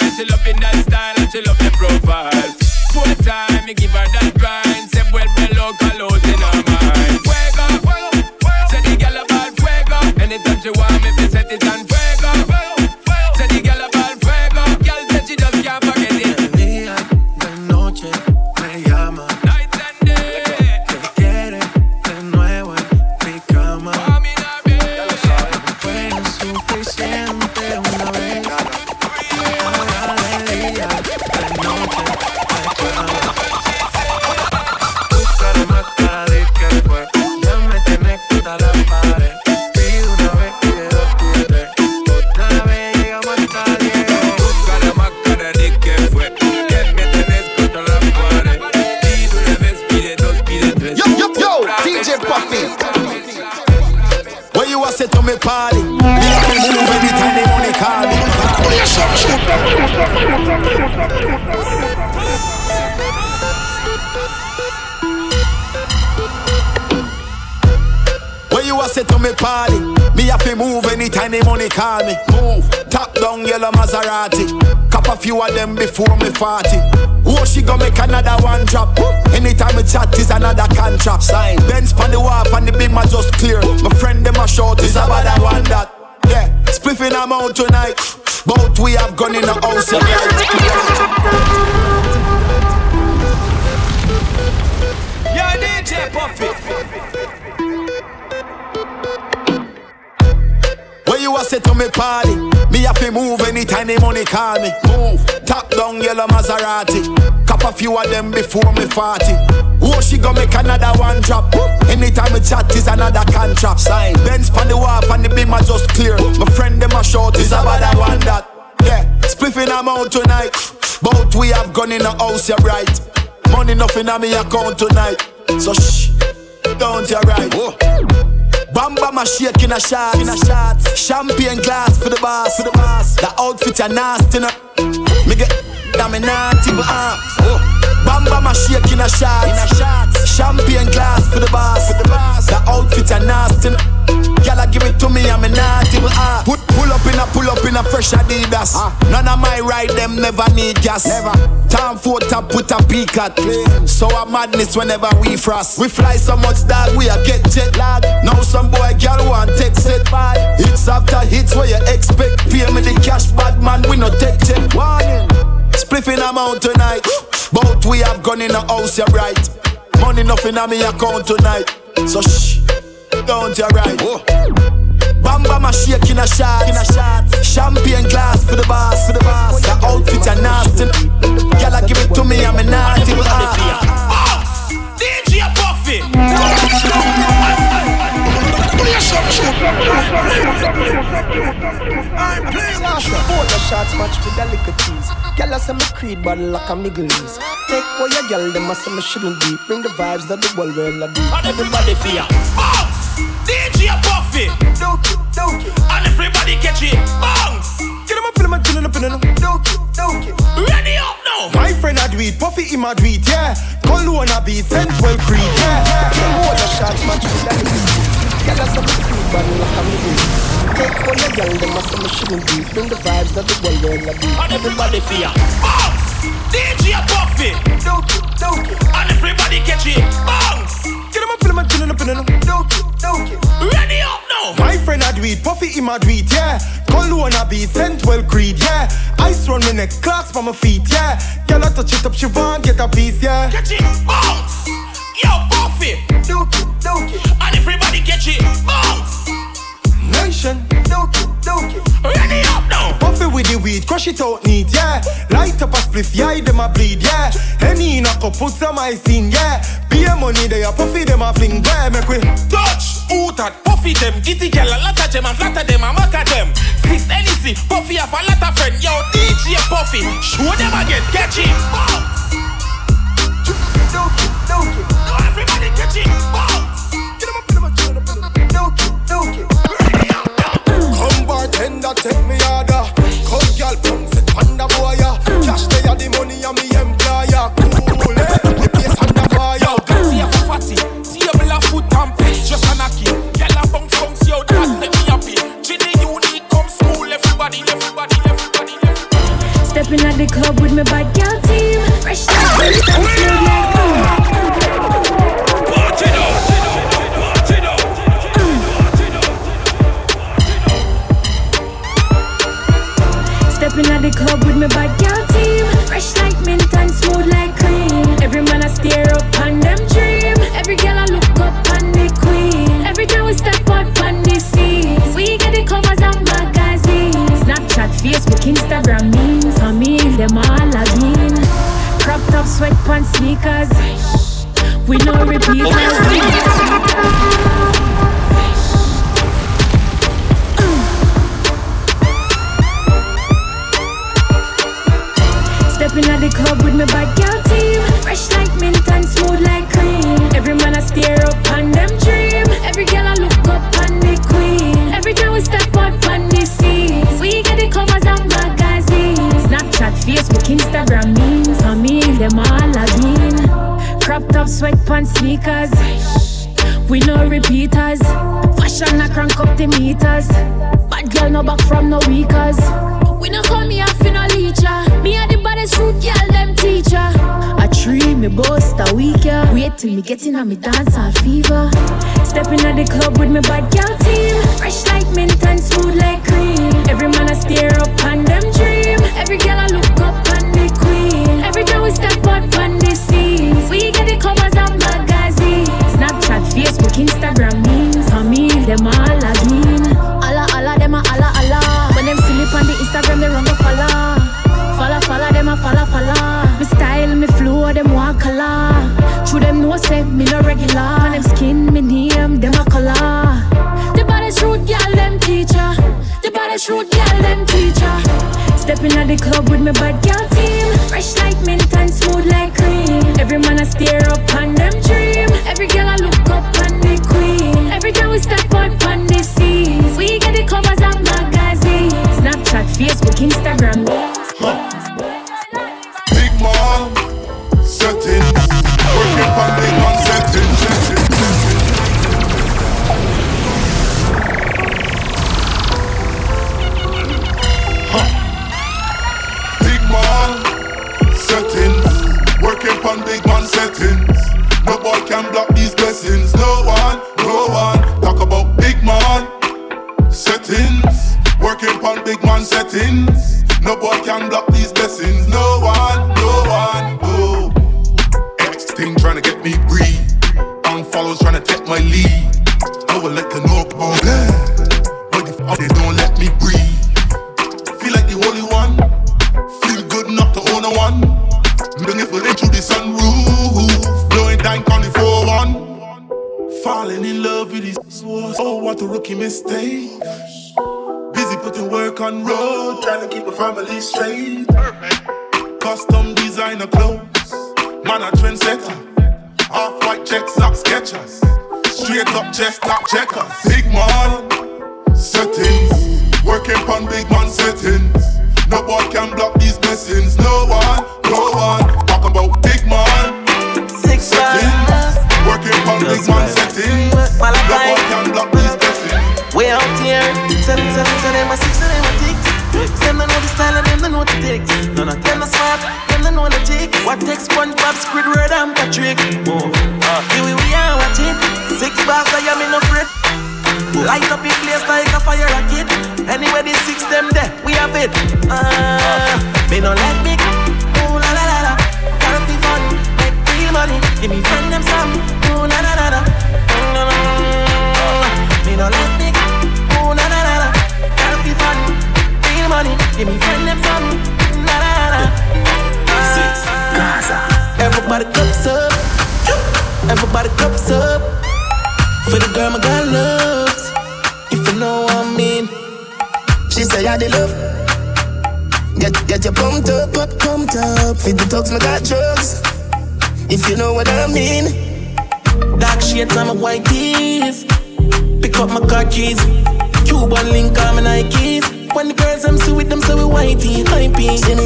[SPEAKER 29] two of them before me 40. Oh, she gon' make another one drop. Anytime we chat is another contract. Sign. Benz for the wife and the big man just clear. My friend them are short is about that one that. Yeah, spliffing I'm out tonight. Both we have gone in the house. Say to me party, me have to move anytime the money call me. Move, top down yellow Maserati. Cop a few of them before me 40. Oh, she go make another one drop. Anytime we chat is another contract. Sign. Benz pan the wharf and the beam are just clear. My friend them a short is about that one that. Yeah, spliffing I'm out tonight. Both we have gone in the house, you're right. Money nothing on me account tonight. So shh, don't you right. Whoa. Bam bam a shake in a shot, in a shot. Champagne glass for the boss, for the boss. The outfit are nasty, no. Me get, damn me naughty, but ah. Bam bam a shake in a shot, in a shot. Champagne glass for the boss, for the boss. The outfit are nasty. Gyal give it to me, I'm a naughty, but ah. Put pull up in a pull up in a fresh Adidas. Ah. None of my ride them never need gas. Never. Time for top with a peak at. So a madness whenever we frost. We fly so much that we a get jet lag. Now some boy girl want take set by. Hits after hits where you expect. Pay me the cash, bad man, we no take check. Warning. Spliffing amount tonight. Both we have gone in the house, you're right. Money nothing on me account tonight. So shh, don't you right. Bam bam a shake in a shot, in a shot. Champagne glass for the boss, for the boss. The outfit are nasty. Gyal give it to me, I'm a naughty. but ah.
[SPEAKER 25] DJ Buffy.
[SPEAKER 5] Four the shots match with the liquor cheese. Gyal say me creed, but like a Miguel's. Take away your gyal, them a say me shouldn't be. Bring the vibes that the world will do.
[SPEAKER 25] And everybody fear. Bounce. DJ Buffy.
[SPEAKER 5] Dookie, dookie.
[SPEAKER 25] And everybody catch it. Bounce.
[SPEAKER 5] Get him up, feel him, chillin' up in him. Dookie, dookie.
[SPEAKER 25] Ready up now.
[SPEAKER 5] My friend a do it, Puffy him a do it, yeah. Cologne a beat, Central Creed, yeah. Four the shots match with the liquor cheese. Gyal say me creed, but like a Miguel's. Take away your gyal, them a say me shouldn't be. Bring the vibes that the world will do.
[SPEAKER 25] And everybody fear. Bounce. DJ Buffy.
[SPEAKER 5] Dookie, dookie.
[SPEAKER 25] And everybody catch it. Bounce.
[SPEAKER 5] Get him up, feel him, chillin' up in dookie.
[SPEAKER 25] Ready up now.
[SPEAKER 5] My friend do it, Puffy him do it, yeah. Cologne a beat, Central Creed, yeah. Ice round my neck, clocks for my feet, yeah. Girl I touch it up, she want get a piece, yeah.
[SPEAKER 25] Catch it. Bounce. Yo, Buffy.
[SPEAKER 5] Dookie, dookie.
[SPEAKER 25] And everybody catch it. Bounce.
[SPEAKER 5] Nation, dookie.
[SPEAKER 25] Ready up now.
[SPEAKER 5] Puffy with the weed, crush it out neat, yeah. Light up a spliff, yeah, them a bleed, yeah. Henny in a cup, put some ice in, yeah. Pay money, they a puffy, them a fling, where make we
[SPEAKER 25] touch. Who that Puffy them, gitty girl, a lot of them, and flatter them, and mock at them. Six NEC, Puffy have a lot of friend. Yo, DJ Puffy, show them again, catch it. Bounce.
[SPEAKER 5] Bartender, take me order. Come girl, come sit panda boy, yeah. Cash they are the money and me employer. Cool, eh? The place under fire.
[SPEAKER 25] Yo, girl, see a fatty. See a bill of foot and pitch, just a knocky. Girl, a bounce, bounce, yo, that make me happy. Ginny, unique, come school, everybody, everybody, everybody, everybody.
[SPEAKER 30] Stepping at the club with my bad girl team. Fresh like I'm like the club with my bad girl team. Fresh like mint and smooth like cream. Every man I stare up on them dream. Every girl I look up on the queen. Every time we step out on the scene, we get the covers and magazines. Snapchat, Facebook, Instagram memes. For me, them all login. Crop top, sweatpants, sneakers. We no repeaters. Stepping at the club with my bad girl team. Fresh like mint and smooth like cream. Every man I stare up on them dream. Every girl I look up on the queen. Every time we step out on the scene, we get the covers and magazines. Snapchat, Facebook, Instagram memes. For me, them all login. Crop top, sweatpants, sneakers. We no repeaters. Fashion I crank up the meters. Bad girl no back from no weakers. We no come here for no leecher. Me and baddest root girl, them teacher. A tree, me boast a. Wait till me get in on me dance all fever. Stepping at the club with me bad girl team. Fresh like mint and smooth like cream. Every man I stare up on them dream. Every girl I look up on the queen. Every time we step out on the scenes, we get the covers and magazines. Snapchat, Facebook, Instagram memes. For me, them all again. Alla, alla, them a alla, alla. up in the me no regular. Man, them skin, me name, them a color. The baddest rude girl, them teacher. The baddest rude girl, them teacher. Stepping at the club with my bad girl team. Fresh like mint and smooth like cream. Every man I stare up on them dream. Every girl I look up on the queen. Every girl we step out on the scene. We get the covers of magazines. Snapchat, Facebook, Instagram.
[SPEAKER 31] Man settings. No boy can block these blessings. No one, no one. Talk about big man settings, working on big man settings. No boy can block these blessings. No one, no one, no. X thing trying to get me breathe. Unfollows trying to take my lead. Straight.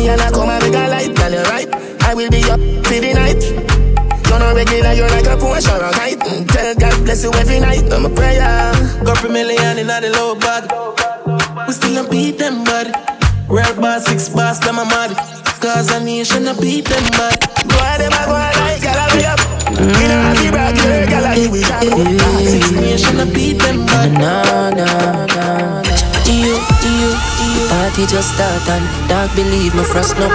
[SPEAKER 32] Me and I come and make a light, tell you right. I will be up till the night. You're not regular, you're like a Porsche or a kite. Mm, Tell God bless you every night. I'm a prayer.
[SPEAKER 8] Got per million in the low bag. We still don't beat them bad. Rare bar, six bars, them a mad. Cause a nation a beat them bad.
[SPEAKER 32] Go ahead, them a go ahead, like, girl, I be up. We don't have to brag, girl, girl, I we shall go.
[SPEAKER 8] Six nation a beat them bad.
[SPEAKER 22] Nah, nah, nah. You, do you, do you. Party just start and dog believe me frost no.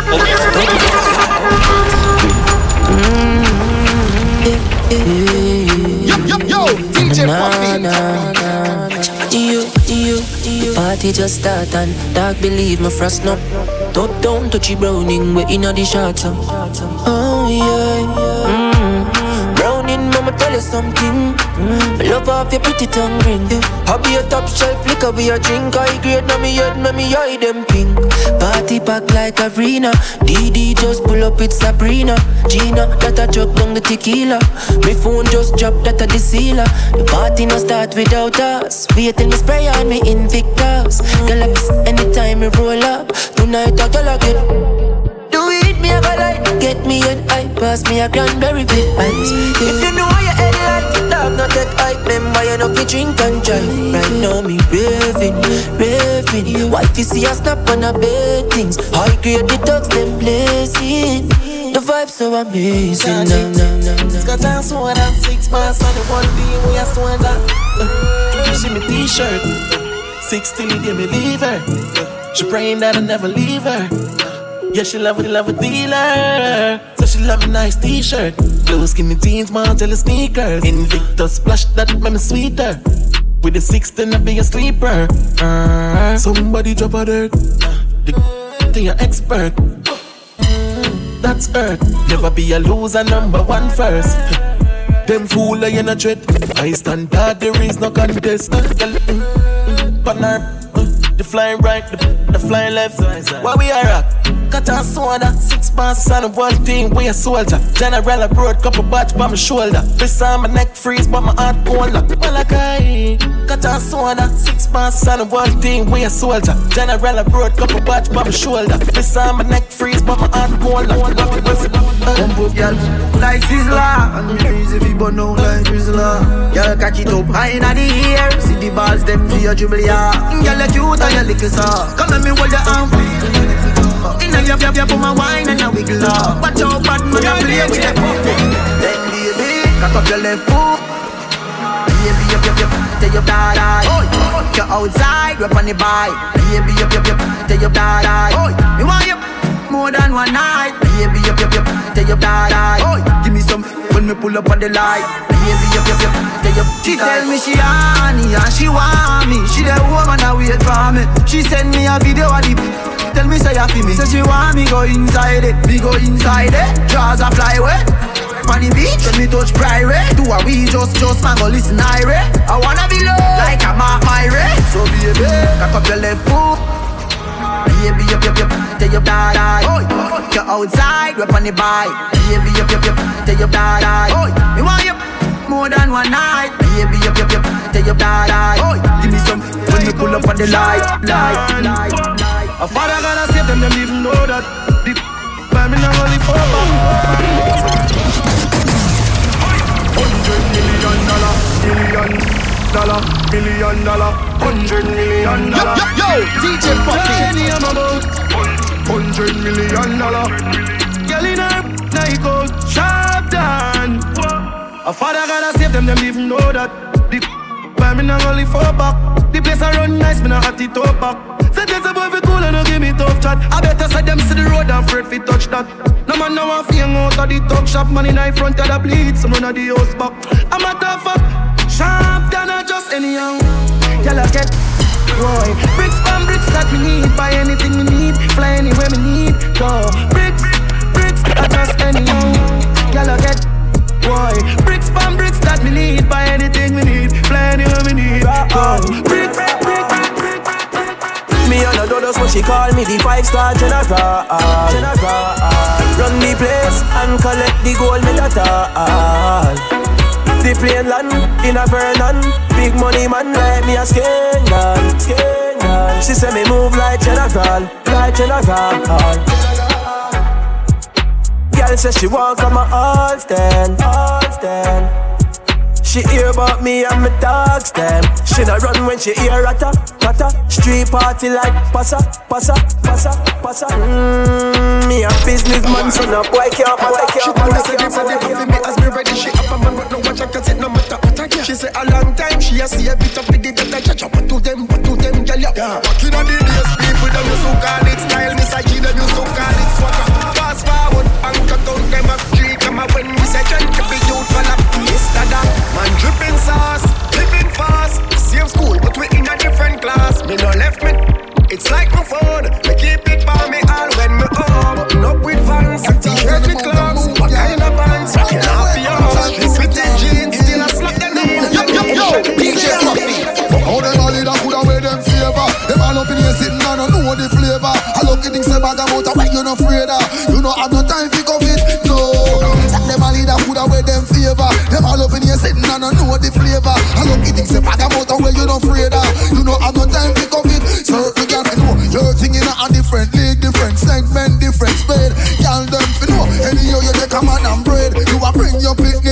[SPEAKER 15] Yo, yo, yo, DJ
[SPEAKER 22] nah, nah, nah. You, you, you. Party just start and dog believe me frost no. Top down touchy browning we inna the shots. uh. Oh yeah. You something. Mm. Love off your pretty tongue ring. I be a top shelf liquor, be a drink. I grade na me head, na me eye them pink. Party pack like arena. DD just pull up with Sabrina. Gina, that a chuck down the tequila. Me phone just drop that a the sealer. The party no start without us. Wait till me spray on me Invictus. Girl, I anytime me roll up. Tonight I I get. Do it, me a go like Get me head high, pass me a cranberry with ice If you know how your head like dog, not that hype Remember you know fi drink and drive Right now me raving, raving Wife you see a snap on a bed things High grade the dogs them blazing The vibe so amazing, no, no, no, no
[SPEAKER 8] Got down so that six bars on the one day we are so that. She me t-shirt. Six till the day me leave her. She praying that I never leave her. Yeah, she love it, love a dealer. So she love a nice t-shirt. Blue skinny jeans, Margiela sneakers. Invictus splash that make me sweeter. With the six, then I be a sleeper. Uh, somebody drop a dirt. The thing you're expert. That's earth. Never be a loser, number one first. Them fool I in a dread. I stand that there is no contest. Mm, mm, Pan uh, The flying right, the, the flying left. Why we are? Cut on soda, six months on one thing, we a soldier. General abroad, couple batch by my shoulder. This on my neck freeze, but my heart colder. Malachi, cut on soda, six months on one thing, we a soldier. General abroad, couple batch by my shoulder. This on my neck freeze, but my heart colder.
[SPEAKER 15] Bump up, girl, like Sizzla. And the if you burn out like Sizzla. Girl, catch it up high in the air. See the balls, them for your dribble. Girl, you cute and you it up. Come let me hold your arm. Inna your your your put my wine and a wiggle up. Watch out, bad man, I play with the puppet. Then baby, cock up your left foot. Baby, up, up, up, tell your dad, oh, you outside, rep on the bike. Baby, up, up, up, tell your dad, oh, me want you more than one night. Baby, up, up, up, tell your dad, oh, give me some when me pull up on the light. Baby, up, up, up, tell your She tell me she honey and she want me. She the woman that wait for me. She send me a video of the Tell me say you feel me. Say she want me go inside it. Me go inside it. Jaws a fly away. On the beach, when me touch private. Do a we just, just man go listen Ire I wanna be low, like I'm a Myre So baby, cock up your left foot. Baby, up, up, up, tell your dad I You outside, rep on the bike. Baby, up, up, up, tell your dad I Me want you more than one night. Baby, up, up, up, tell your dad I Give me some, when me pull up on the Light, light, light
[SPEAKER 8] A father gonna save them, them even know that The man me not only for
[SPEAKER 33] Hundred million dollar, billion dollar, billion dollar, hundred million dollar. Yo, yo, yo, DJ
[SPEAKER 8] about
[SPEAKER 33] Hundred million dollar.
[SPEAKER 8] Girl in her Nike sharp down A father gotta save them, them even know that The man me not only for back The place I run nice, me not hot it up back Say there's a boy me tough chat. I better say them see the road and afraid fi touch that. No man now want hang out of the talk shop. Man in front of the bleed, some run the house back. I'm a tough fuck, sharp than I just anyhow I get Roy Bricks from bricks that me need. Buy anything me need. Fly anywhere me need. Go. Bricks, bricks I just anyhow I get Boy. Bricks from bricks that me need. Buy anything me need. Fly anywhere me need. Go. Bricks, Bricks, me on the dodos when she call me the five star general. Run the place and collect the gold medal. The plane land in a Vernon. Big money man like me a Skenyan She say me move like general Like general. Girl say she want come a all stand All stand she hear about me and my dogs them. She not run when she hear rata, rata. Street party like passa, passa, passa, passa. Mmm, me a businessman, so no boy can't, boy can't.
[SPEAKER 33] She told me say this and they me as me ready. She up a man but no watch her cause it no matter what I get. She say a long time she a see a bit of the day that I catch up to them, but to them, girl, yeah. Back in the days, people them used to call it style. Miss I them used to call it swagger. Fast forward, bank account them up three. Come out when we say trend, sauce, living fast. Same school, but we in a different class. Me no left me. It's like my phone. Me keep it by me all when me home. Button up with fans, t-shirt with clocks. What kind of bands? Rocking off your house. Fitted jeans, still a slap them down. Yo, yo, yo, DJ Puffy.
[SPEAKER 34] How them all leader coulda wear them favor Them all up in here sitting and don't know the flavor I look at things say bag about a you no afraid of You know have no time fi come sitting and don't know the flavor. I look at things say bag about a why you no afraid of. You know have no time fi come it Certain girl fi know Your thing in a different league, different segment, different spade Girl them fi know Anyhow you take a man and bread. You a bring your picnic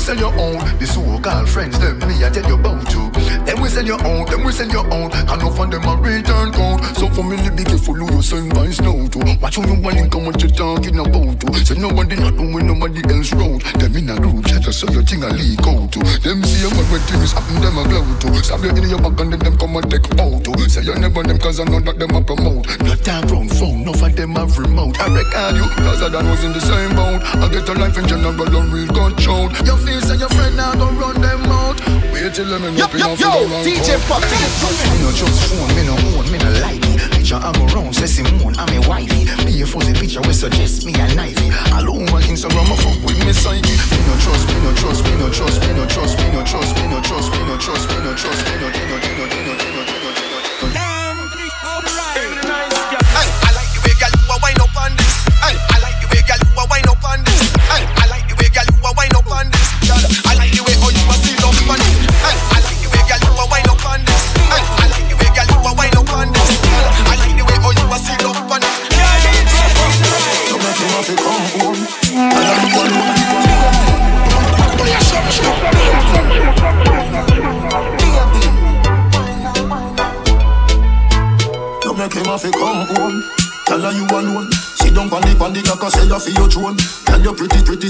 [SPEAKER 35] sell your own. The so-called friends, them me I tell you about to. Sell your own, them we sell your own. And no of them a return code. So for me, be careful who you send by snow to. Watch who you want and come what you talking about to. Say nobody not doing nobody else road. Them in a group chat, so your thing a leak out to. Them see a man when things happen, them a glow to. Stab you in your back and then them come and take out to. say you never them cause I know that them a promote. Not that round phone, no of them have remote. I reckon you, cause I done was in the same boat. I get a life in general, don't real control. Your face and your friend now don't run them out. Wait till them up in a
[SPEAKER 15] Yo, DJ Poppy.
[SPEAKER 35] Me no just phone, me no own, me no like it. Picture I'm around, say Simone, I'm a wifey. Me a fuzzy picture, we suggest me a knifey. Alone on Instagram, I fuck with me psyche. Me no trust, me no trust, me no trust, me no trust, me no trust, me no trust, me no trust, me no trust, me no, me no, me no, me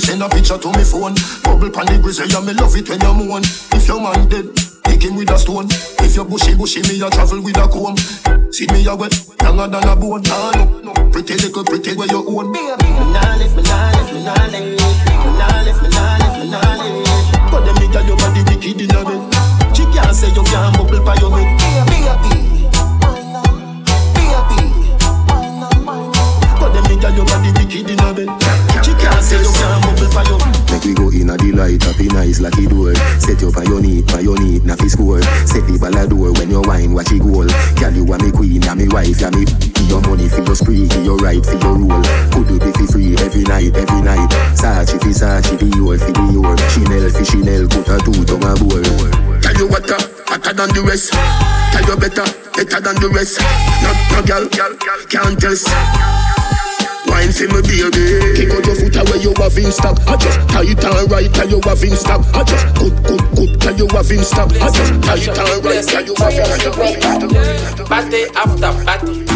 [SPEAKER 32] Send a picture to me phone. Bubble pan the grizzly, me love it when you moan. If your man dead, pick him with a stone. If you bushy bushy, me a travel with a comb. See me a wet, younger than a bone. Nah, no, no, pretty little pretty where you own. Me nah lift, me nah lift, me nah lift, me nah lift, me nah lift, me nah lift. But them nigga your body wicked in a bed. She can't say you can't bubble by your head. Nigga your body wicked in a bed. She can't say you can't
[SPEAKER 36] Make we go in a delight, happy nice lucky door. Set you on your knee, on your knee, na fi score. Set the ball door when you wine, watch it goal. Girl, you are me queen, ya me wife, ya me. Your money for your spree, for your right, for your rule. Could you be fi free every night, every night? Sachi fi Sachi, fi your, fi the your. Chanel fi Chanel, put a two tongue a bowl.
[SPEAKER 32] Tell you what, uh, hotter than the rest. Tell you better, better than the rest. No, no girl, can't test wine for me baby Kick out your foot away you have in stock I just tight and right tell you have in stock I just good good good tell you have in stock I just tight and right tell you have in stock
[SPEAKER 21] Party after party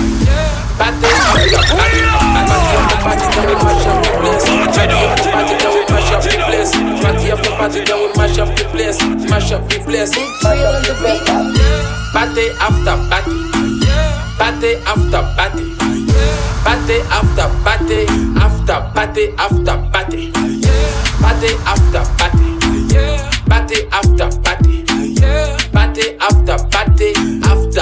[SPEAKER 21] Party after party Party after party then we mash up the place Party after party then we mash up the place Party after party then we mash up the place Mash up the place Party after party Party after party Party after party, after party after party. Party after party. Party after party. Party after party, after.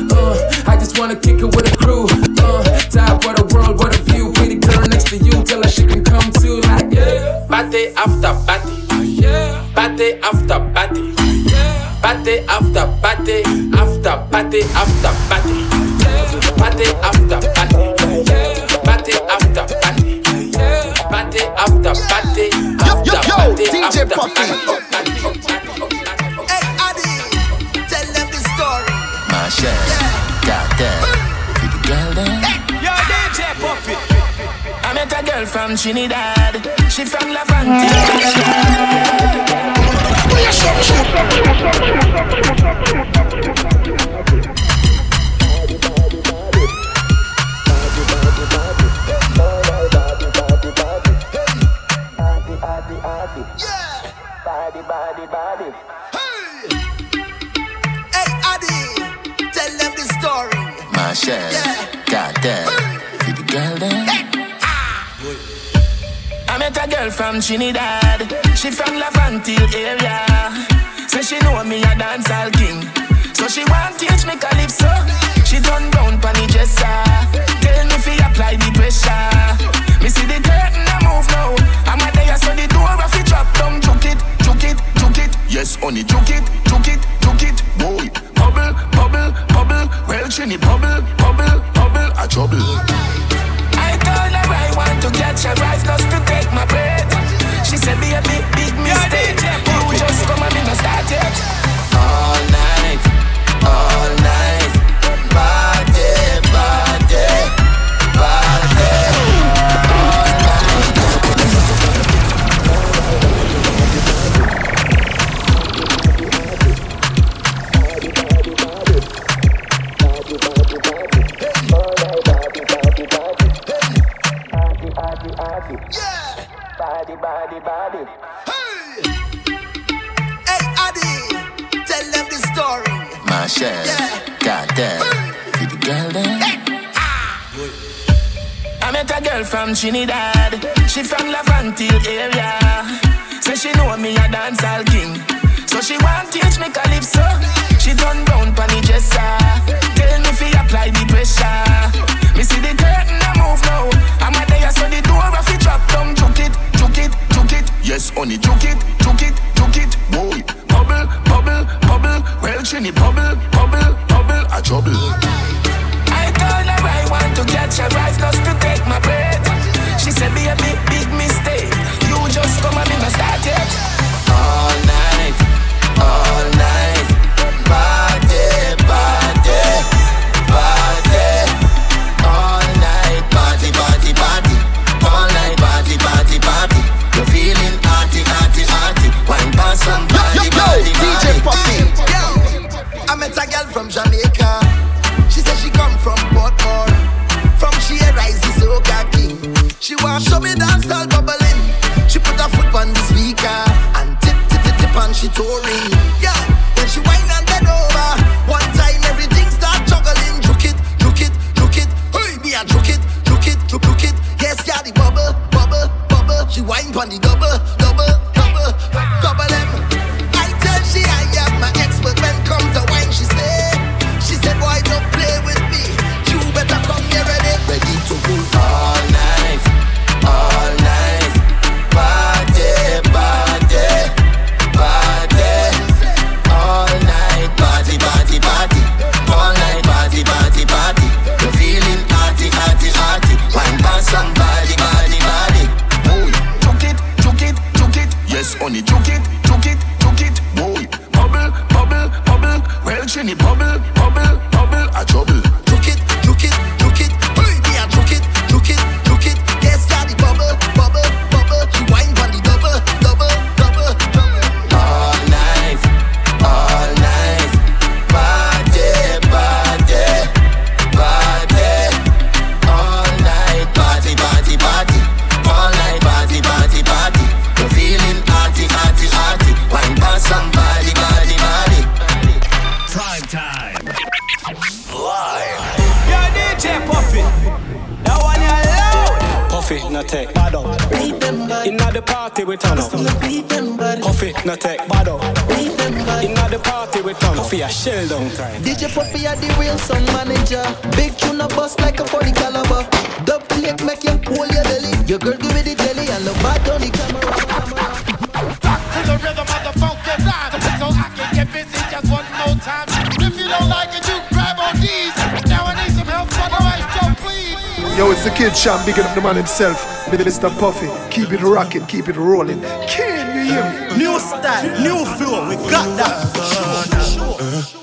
[SPEAKER 37] Uh, I just wanna kick it with a crew. Uh, top of the world, what a view. Pretty girl next to you, tell her she can come too. Like, yeah.
[SPEAKER 21] Party after party. Party after party. Party after party. After party after party. Party after party. Party after party. Party after party. After party
[SPEAKER 15] DJ
[SPEAKER 21] after
[SPEAKER 15] Poppy.
[SPEAKER 32] Hey Addy, tell them the story
[SPEAKER 36] My share, girl
[SPEAKER 32] from Trinidad. She from Levante. Body, body, body. The story.
[SPEAKER 36] Yeah. see the girl there.
[SPEAKER 32] Hey met a girl from Trinidad. She from Laventille area. Say she know me a dancehall king. So she want teach me calypso. She done down pon the dresser. Tell me fi apply the pressure. Me see the curtain a move now. I'm a there so the door a fi drop down. Juke it, juke it, juke it. Yes, honey, juke it, juke it, juke it. Boy, bubble, bubble, bubble. Well, Trini, bubble, bubble, bubble. A trouble. Her I want to catch a rise just to take my breath. She said, be a big, big mistake. Champ, big
[SPEAKER 38] up the
[SPEAKER 34] man himself. Middle Mr. Puffy. Keep it rocking, keep it rolling. Can you hear me?
[SPEAKER 33] New style, new flow. We got that. Sure, sure.